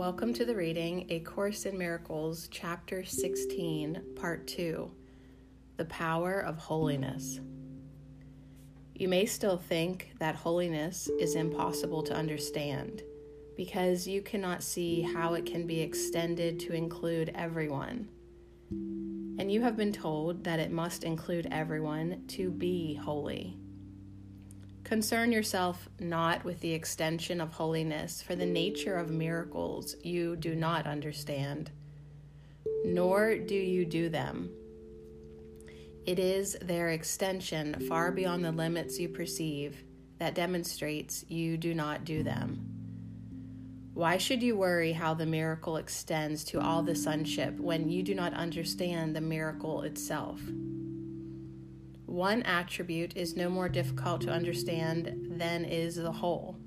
Welcome to the reading A Course in Miracles, Chapter 16, Part 2 The Power of Holiness. You may still think that holiness is impossible to understand because you cannot see how it can be extended to include everyone. And you have been told that it must include everyone to be holy. Concern yourself not with the extension of holiness, for the nature of miracles you do not understand, nor do you do them. It is their extension far beyond the limits you perceive that demonstrates you do not do them. Why should you worry how the miracle extends to all the sonship when you do not understand the miracle itself? One attribute is no more difficult to understand than is the whole.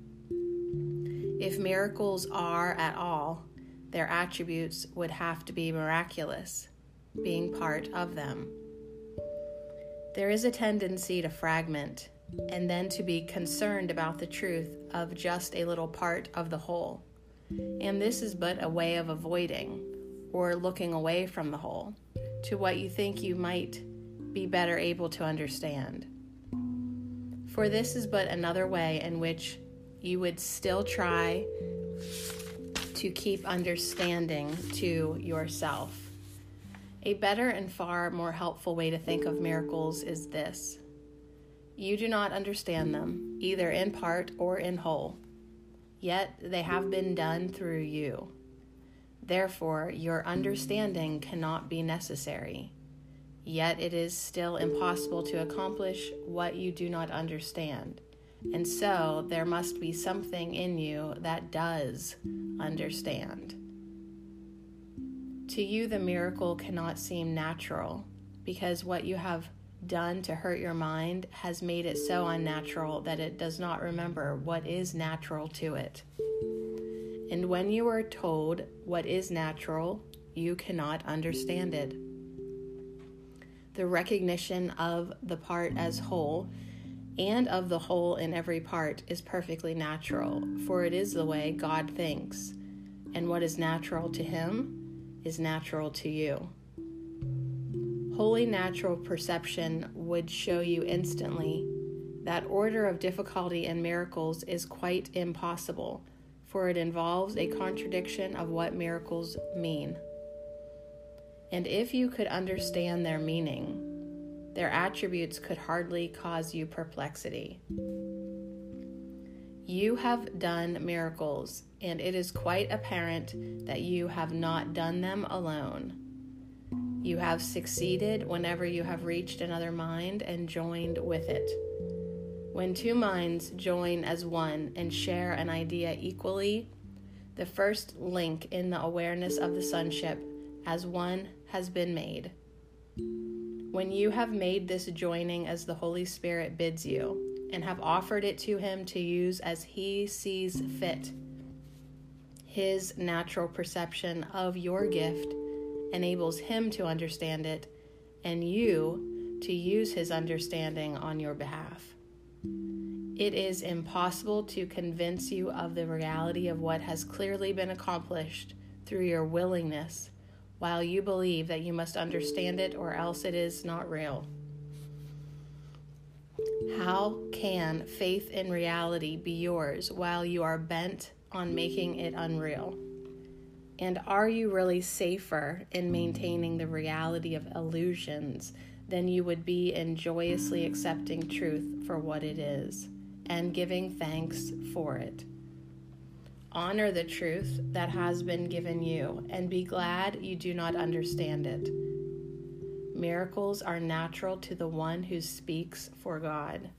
If miracles are at all, their attributes would have to be miraculous, being part of them. There is a tendency to fragment and then to be concerned about the truth of just a little part of the whole. And this is but a way of avoiding or looking away from the whole to what you think you might be better able to understand. For this is but another way in which you would still try to keep understanding to yourself. A better and far more helpful way to think of miracles is this you do not understand them, either in part or in whole, yet they have been done through you. Therefore, your understanding cannot be necessary. Yet it is still impossible to accomplish what you do not understand. And so there must be something in you that does understand. To you, the miracle cannot seem natural because what you have done to hurt your mind has made it so unnatural that it does not remember what is natural to it. And when you are told what is natural, you cannot understand it the recognition of the part as whole and of the whole in every part is perfectly natural, for it is the way God thinks, and what is natural to Him is natural to you. Wholly natural perception would show you instantly that order of difficulty and miracles is quite impossible, for it involves a contradiction of what miracles mean. And if you could understand their meaning, their attributes could hardly cause you perplexity. You have done miracles, and it is quite apparent that you have not done them alone. You have succeeded whenever you have reached another mind and joined with it. When two minds join as one and share an idea equally, the first link in the awareness of the sonship as one has been made. When you have made this joining as the Holy Spirit bids you, and have offered it to Him to use as He sees fit, His natural perception of your gift enables Him to understand it, and you to use His understanding on your behalf. It is impossible to convince you of the reality of what has clearly been accomplished through your willingness while you believe that you must understand it or else it is not real. How can faith in reality be yours while you are bent on making it unreal? And are you really safer in maintaining the reality of illusions than you would be in joyously accepting truth for what it is and giving thanks for it? Honor the truth that has been given you and be glad you do not understand it. Miracles are natural to the one who speaks for God.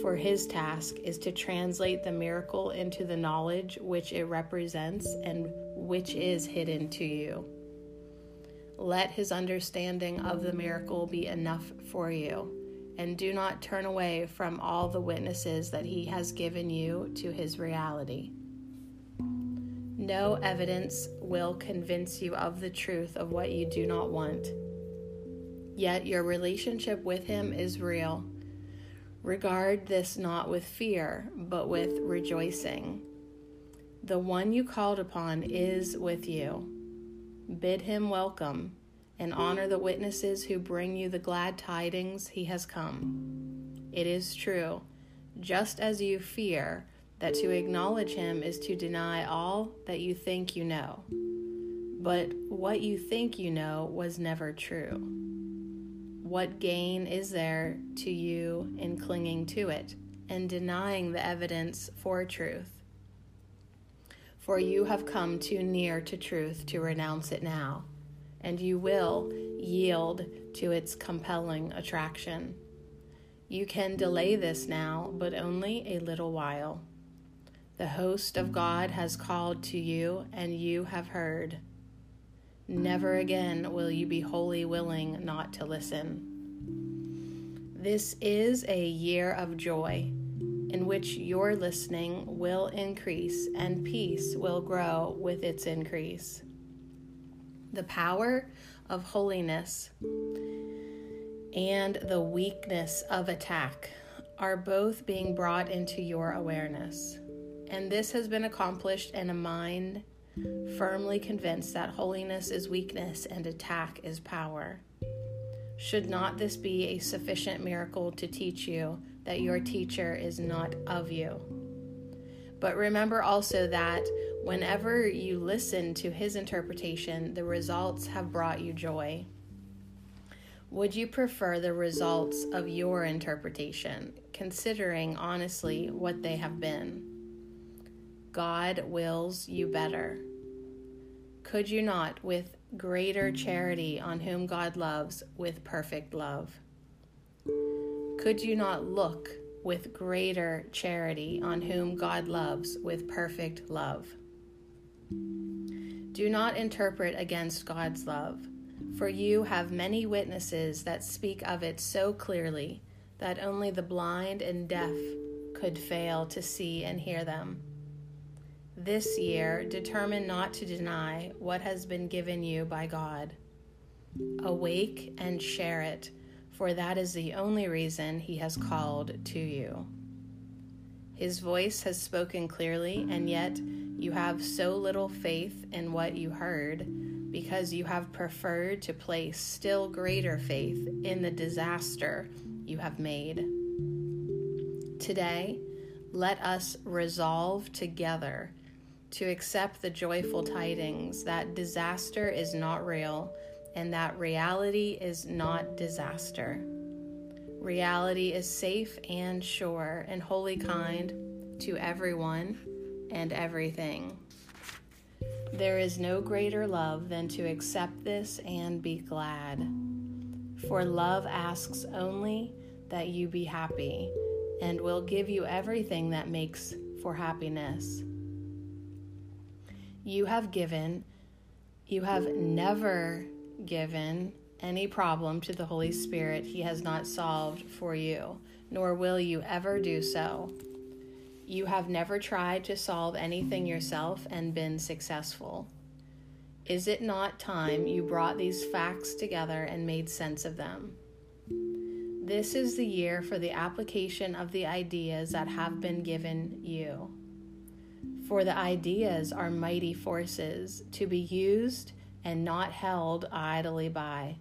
For his task is to translate the miracle into the knowledge which it represents and which is hidden to you. Let his understanding of the miracle be enough for you, and do not turn away from all the witnesses that he has given you to his reality. No evidence will convince you of the truth of what you do not want. Yet your relationship with Him is real. Regard this not with fear, but with rejoicing. The one you called upon is with you. Bid him welcome and honor the witnesses who bring you the glad tidings he has come. It is true, just as you fear that to acknowledge him is to deny all that you think you know. But what you think you know was never true. What gain is there to you in clinging to it and denying the evidence for truth? For you have come too near to truth to renounce it now, and you will yield to its compelling attraction. You can delay this now, but only a little while. The host of God has called to you, and you have heard. Never again will you be wholly willing not to listen. This is a year of joy in which your listening will increase and peace will grow with its increase. The power of holiness and the weakness of attack are both being brought into your awareness. And this has been accomplished in a mind firmly convinced that holiness is weakness and attack is power. Should not this be a sufficient miracle to teach you that your teacher is not of you. But remember also that whenever you listen to his interpretation, the results have brought you joy. Would you prefer the results of your interpretation, considering honestly what they have been? God wills you better. Could you not, with greater charity on whom God loves, with perfect love? Could you not look with greater charity on whom God loves with perfect love? Do not interpret against God's love, for you have many witnesses that speak of it so clearly that only the blind and deaf could fail to see and hear them. This year, determine not to deny what has been given you by God. Awake and share it for that is the only reason he has called to you. His voice has spoken clearly, and yet you have so little faith in what you heard because you have preferred to place still greater faith in the disaster you have made. Today, let us resolve together to accept the joyful tidings that disaster is not real and that reality is not disaster. Reality is safe and sure and wholly kind to everyone and everything. There is no greater love than to accept this and be glad. For love asks only that you be happy and will give you everything that makes for happiness. You have given, you have never given any problem to the Holy Spirit he has not solved for you, nor will you ever do so. You have never tried to solve anything yourself and been successful. Is it not time you brought these facts together and made sense of them? This is the year for the application of the ideas that have been given you. For the ideas are mighty forces to be used and not held idly by.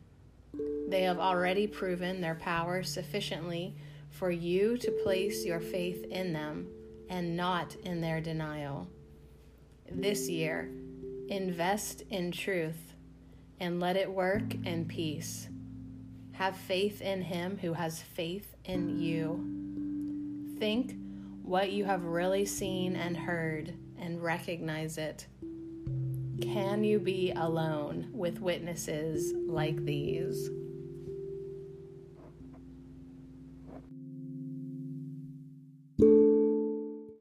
They have already proven their power sufficiently for you to place your faith in them and not in their denial. This year, invest in truth and let it work in peace. Have faith in Him who has faith in you. Think what you have really seen and heard and recognize it. Can you be alone with witnesses like these?